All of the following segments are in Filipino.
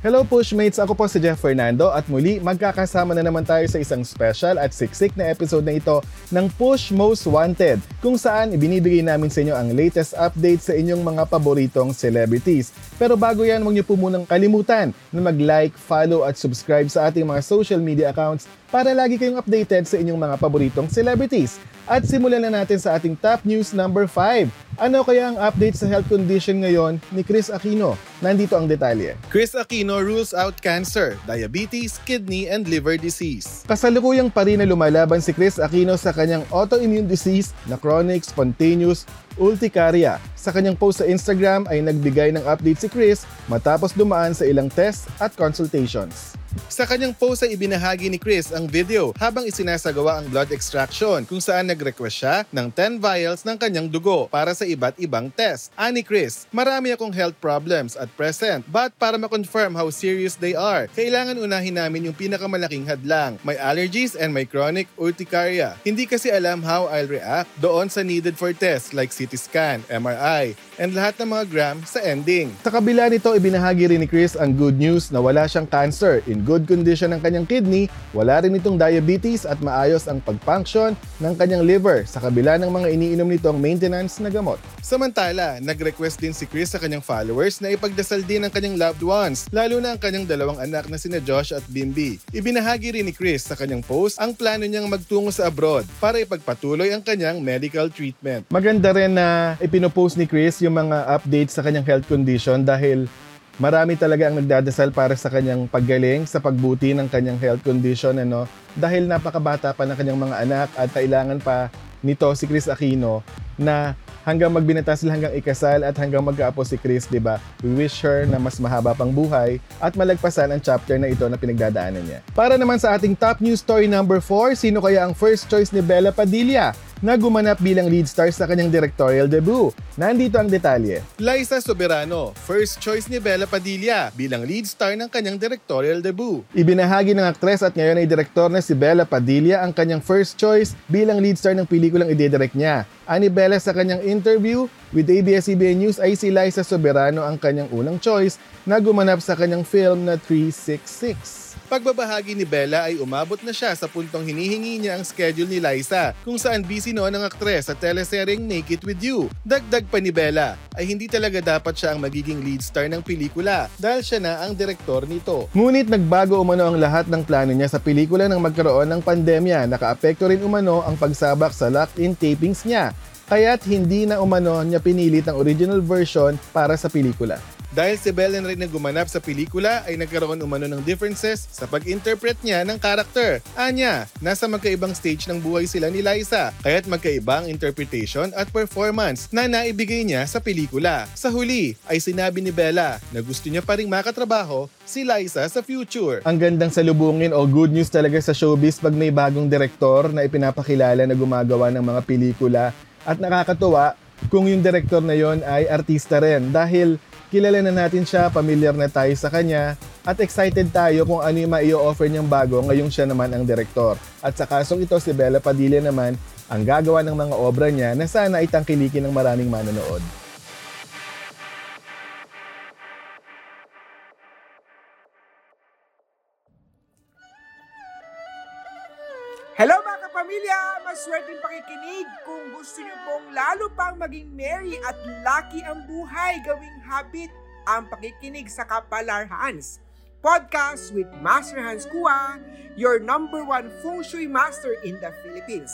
Hello Pushmates! Ako po si Jeff Fernando at muli magkakasama na naman tayo sa isang special at siksik na episode na ito ng Push Most Wanted kung saan ibinibigay namin sa inyo ang latest update sa inyong mga paboritong celebrities. Pero bago yan, huwag niyo po munang kalimutan na mag-like, follow at subscribe sa ating mga social media accounts para lagi kayong updated sa inyong mga paboritong celebrities. At simulan na natin sa ating top news number 5. Ano kaya ang update sa health condition ngayon ni Chris Aquino? Nandito ang detalye. Chris Aquino rules out cancer, diabetes, kidney, and liver disease. Kasalukuyang pa rin na lumalaban si Chris Aquino sa kanyang autoimmune disease na chronic spontaneous urticaria. Sa kanyang post sa Instagram ay nagbigay ng update si Chris matapos dumaan sa ilang tests at consultations. Sa kanyang post ay ibinahagi ni Chris ang video habang isinasagawa ang blood extraction kung saan nag-request siya ng 10 vials ng kanyang dugo para sa iba't ibang test. Ani Chris, marami akong health problems at present but para ma-confirm how serious they are, kailangan unahin namin yung pinakamalaking hadlang. May allergies and may chronic urticaria. Hindi kasi alam how I'll react doon sa needed for tests like CT scan, MRI, and lahat ng mga gram sa ending. Sa kabila nito, ibinahagi rin ni Chris ang good news na wala siyang cancer in good condition ang kanyang kidney, wala rin itong diabetes at maayos ang pag-function ng kanyang liver sa kabila ng mga iniinom nitong maintenance na gamot. Samantala, nag-request din si Chris sa kanyang followers na ipagdasal din ang kanyang loved ones, lalo na ang kanyang dalawang anak na sina Josh at Bimby. Ibinahagi rin ni Chris sa kanyang post ang plano niyang magtungo sa abroad para ipagpatuloy ang kanyang medical treatment. Maganda rin na ipinopost ni Chris yung mga updates sa kanyang health condition dahil Marami talaga ang nagdadasal para sa kanyang paggaling, sa pagbuti ng kanyang health condition ano dahil napakabata pa ng kanyang mga anak at kailangan pa nito si Chris Aquino na hanggang magbinata sila hanggang ikasal at hanggang magkaapo si Chris, 'di ba? We wish her na mas mahaba pang buhay at malagpasan ang chapter na ito na pinagdadaanan niya. Para naman sa ating top news story number 4, sino kaya ang first choice ni Bella Padilla? Na gumanap bilang lead star sa kanyang directorial debut. Nandito ang detalye. Liza Soberano, first choice ni Bella Padilla bilang lead star ng kanyang directorial debut. Ibinahagi ng aktres at ngayon ay direktor na si Bella Padilla ang kanyang first choice bilang lead star ng pelikulang ididirect niya. Ani Bella sa kanyang interview with ABS-CBN News ay si Liza Soberano ang kanyang unang choice na gumanap sa kanyang film na 366. Pagbabahagi ni Bella ay umabot na siya sa puntong hinihingi niya ang schedule ni Liza kung saan busy noon ang aktres sa teleseryeng Naked With You. Dagdag pa ni Bella ay hindi talaga dapat siya ang magiging lead star ng pelikula dahil siya na ang direktor nito. Ngunit nagbago umano ang lahat ng plano niya sa pelikula nang magkaroon ng pandemya. Nakaapekto rin umano ang pagsabak sa locked-in tapings niya kaya't hindi na umano niya pinilit ang original version para sa pelikula. Dahil si Belen rin na gumanap sa pelikula ay nagkaroon umano ng differences sa pag-interpret niya ng karakter. Anya, nasa magkaibang stage ng buhay sila ni Liza, kaya't magkaiba ang interpretation at performance na naibigay niya sa pelikula. Sa huli ay sinabi ni Bella na gusto niya pa ring makatrabaho si Liza sa future. Ang gandang salubungin o good news talaga sa showbiz pag may bagong direktor na ipinapakilala na gumagawa ng mga pelikula at nakakatuwa kung yung direktor na yon ay artista rin dahil kilala na natin siya, familiar na tayo sa kanya, at excited tayo kung ano yung mai-offer niyang bago ngayong siya naman ang direktor. At sa kasong ito, si Bella Padilla naman ang gagawa ng mga obra niya na sana itangkilikin ng maraming manonood. Hello kapamilya! Maswerteng pakikinig kung gusto niyo pong lalo pang maging merry at lucky ang buhay gawing habit ang pakikinig sa Kapalar Hans. Podcast with Master Hans Kua, your number one feng shui master in the Philippines.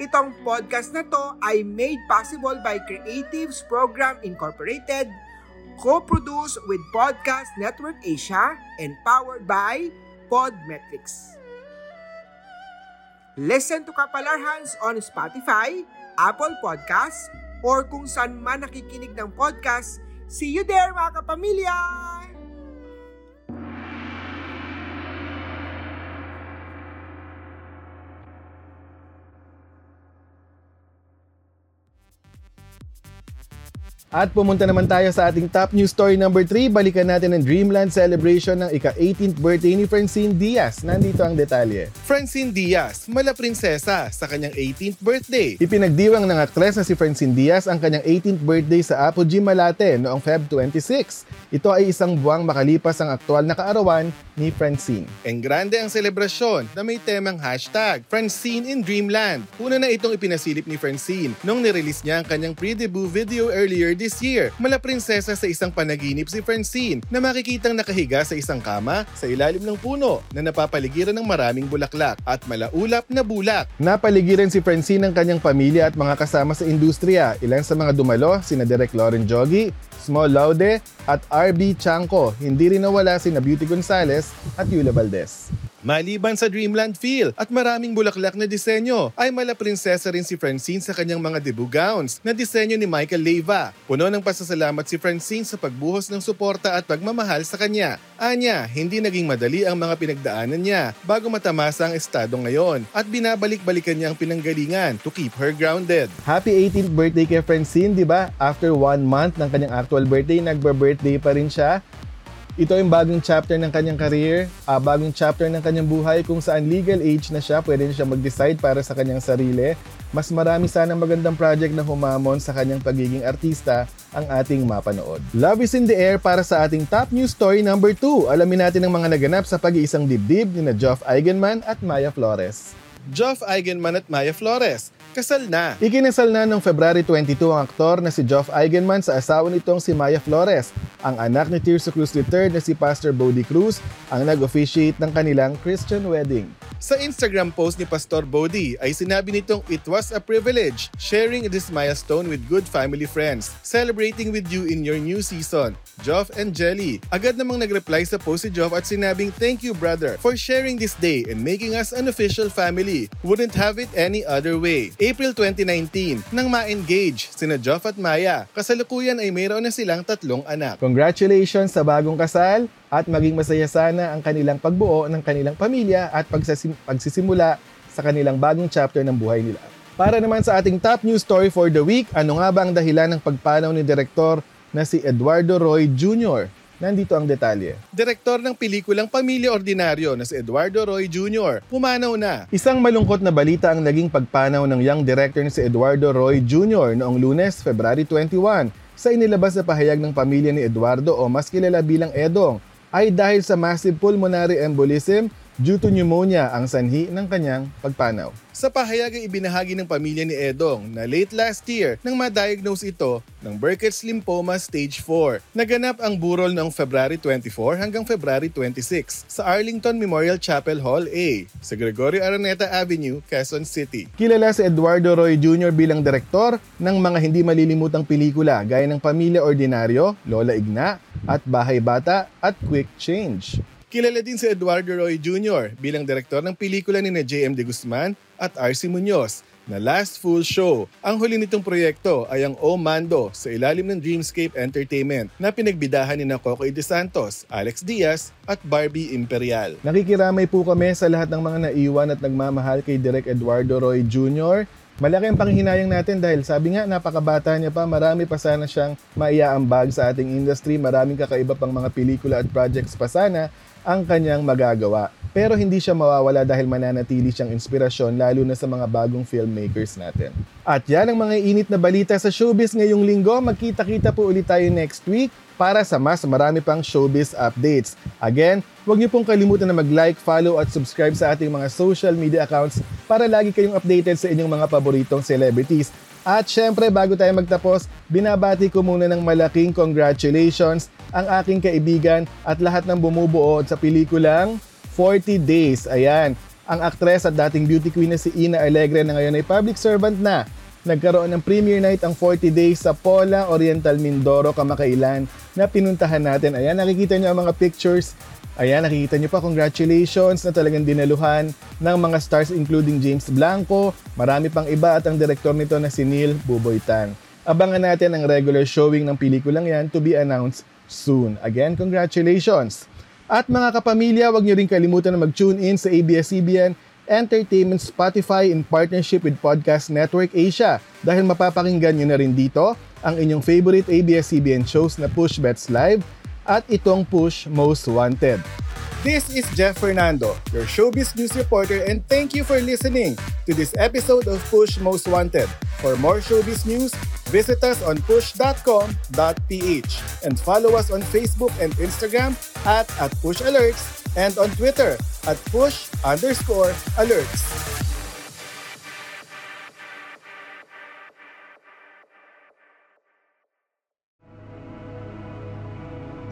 Itong podcast na to ay made possible by Creatives Program Incorporated, co-produced with Podcast Network Asia, and powered by Podmetrics. Listen to Kapalar Hans on Spotify, Apple Podcasts, or kung saan man nakikinig ng podcast. See you there mga kapamilya! At pumunta naman tayo sa ating top news story number 3. Balikan natin ang Dreamland celebration ng ika-18th birthday ni Francine Diaz. Nandito ang detalye. Francine Diaz, mala prinsesa sa kanyang 18th birthday. Ipinagdiwang ng aktres na si Francine Diaz ang kanyang 18th birthday sa Apogee Malate noong Feb 26. Ito ay isang buwang makalipas ang aktual na kaarawan ni Francine. Ang grande ang selebrasyon na may temang hashtag Francine in Dreamland. Una na itong ipinasilip ni Francine nung nirelease niya ang kanyang pre-debut video earlier this year. Mala prinsesa sa isang panaginip si Francine na makikitang nakahiga sa isang kama sa ilalim ng puno na napapaligiran ng maraming bulaklak at malaulap na bulak. Napaligiran si Francine ng kanyang pamilya at mga kasama sa industriya. Ilan sa mga dumalo, sina Direk Lauren Jogi, Small Laude at RB Chanko. Hindi rin nawala sina Beauty Gonzales at Yula Valdez. Maliban sa Dreamland feel at maraming bulaklak na disenyo, ay mala prinsesa rin si Francine sa kanyang mga debut gowns na disenyo ni Michael Leyva. Puno ng pasasalamat si Francine sa pagbuhos ng suporta at pagmamahal sa kanya. Anya, hindi naging madali ang mga pinagdaanan niya bago matamasa ang estado ngayon at binabalik-balikan niya ang pinanggalingan to keep her grounded. Happy 18th birthday kay Francine, di ba? After one month ng kanyang actual birthday, nagba-birthday pa rin siya ito yung bagong chapter ng kanyang career, uh, bagong chapter ng kanyang buhay kung saan legal age na siya, pwede na siya mag-decide para sa kanyang sarili. Mas marami sanang magandang project na humamon sa kanyang pagiging artista ang ating mapanood. Love is in the air para sa ating top news story number 2. Alamin natin ang mga naganap sa pag-iisang dibdib ni na Geoff Eigenman at Maya Flores. Geoff Eigenman at Maya Flores kasal na. Ikinasal na noong February 22 ang aktor na si Geoff Eigenman sa asawa nitong si Maya Flores. Ang anak ni Tirso Cruz III na si Pastor Bodie Cruz ang nag-officiate ng kanilang Christian wedding. Sa Instagram post ni Pastor Bodie ay sinabi nitong it was a privilege sharing this milestone with good family friends, celebrating with you in your new season. Joff and Jelly. Agad namang nag-reply sa post si Joff at sinabing thank you brother for sharing this day and making us an official family. Wouldn't have it any other way. April 2019, nang ma-engage sina Joff at Maya. Kasalukuyan ay mayroon na silang tatlong anak. Congratulations sa bagong kasal at maging masaya sana ang kanilang pagbuo ng kanilang pamilya at pagsasim- pagsisimula sa kanilang bagong chapter ng buhay nila. Para naman sa ating top news story for the week, ano nga ba ang dahilan ng pagpanaw ni Direktor na si Eduardo Roy Jr.? Nandito ang detalye. Direktor ng pelikulang Pamilya Ordinaryo na si Eduardo Roy Jr. pumanaw na. Isang malungkot na balita ang naging pagpanaw ng young director na si Eduardo Roy Jr. noong lunes, February 21 sa inilabas na pahayag ng pamilya ni Eduardo o mas kilala bilang Edong ay dahil sa massive pulmonary embolism due to pneumonia ang sanhi ng kanyang pagpanaw. Sa pahayag ay ibinahagi ng pamilya ni Edong na late last year nang ma-diagnose ito ng Burkitt's Lymphoma Stage 4. Naganap ang burol noong February 24 hanggang February 26 sa Arlington Memorial Chapel Hall A sa Gregorio Araneta Avenue, Quezon City. Kilala si Eduardo Roy Jr. bilang direktor ng mga hindi malilimutang pelikula gaya ng Pamilya Ordinaryo, Lola Igna, at Bahay Bata at Quick Change. Kilala din si Eduardo Roy Jr. bilang direktor ng pelikula ni J.M. De Guzman at R.C. Munoz na Last Full Show. Ang huli nitong proyekto ay ang O Mando sa ilalim ng Dreamscape Entertainment na pinagbidahan ni na Cocoy De Santos, Alex Diaz at Barbie Imperial. Nakikiramay po kami sa lahat ng mga naiwan at nagmamahal kay Direk Eduardo Roy Jr. Malaki ang panghinayang natin dahil sabi nga napakabata niya pa, marami pa sana siyang maiaambag sa ating industry, maraming kakaiba pang mga pelikula at projects pa sana ang kanyang magagawa. Pero hindi siya mawawala dahil mananatili siyang inspirasyon lalo na sa mga bagong filmmakers natin. At yan ang mga init na balita sa showbiz ngayong linggo. Magkita-kita po ulit tayo next week para sa mas marami pang showbiz updates. Again, huwag niyo pong kalimutan na mag-like, follow at subscribe sa ating mga social media accounts para lagi kayong updated sa inyong mga paboritong celebrities. At syempre, bago tayo magtapos, binabati ko muna ng malaking congratulations ang aking kaibigan at lahat ng bumubuo sa pelikulang 40 Days. Ayan, ang aktres at dating beauty queen na si Ina Alegre na ngayon ay public servant na. Nagkaroon ng premiere night ang 40 Days sa Pola Oriental Mindoro kamakailan na pinuntahan natin. Ayan, nakikita niyo ang mga pictures. Ayan, nakikita niyo pa, congratulations na talagang dinaluhan ng mga stars including James Blanco, marami pang iba at ang direktor nito na si Neil Buboytan. Abangan natin ang regular showing ng pelikulang yan to be announced soon. Again, congratulations! At mga kapamilya, huwag niyo rin kalimutan na mag-tune in sa ABS-CBN Entertainment Spotify in partnership with Podcast Network Asia dahil mapapakinggan nyo na rin dito ang inyong favorite ABS-CBN shows na Push Bets Live at itong Push Most Wanted. This is Jeff Fernando, your showbiz news reporter and thank you for listening to this episode of Push Most Wanted. For more showbiz news, visit us on push.com.ph and follow us on Facebook and Instagram at, at Push Alerts and on Twitter at push underscore alerts.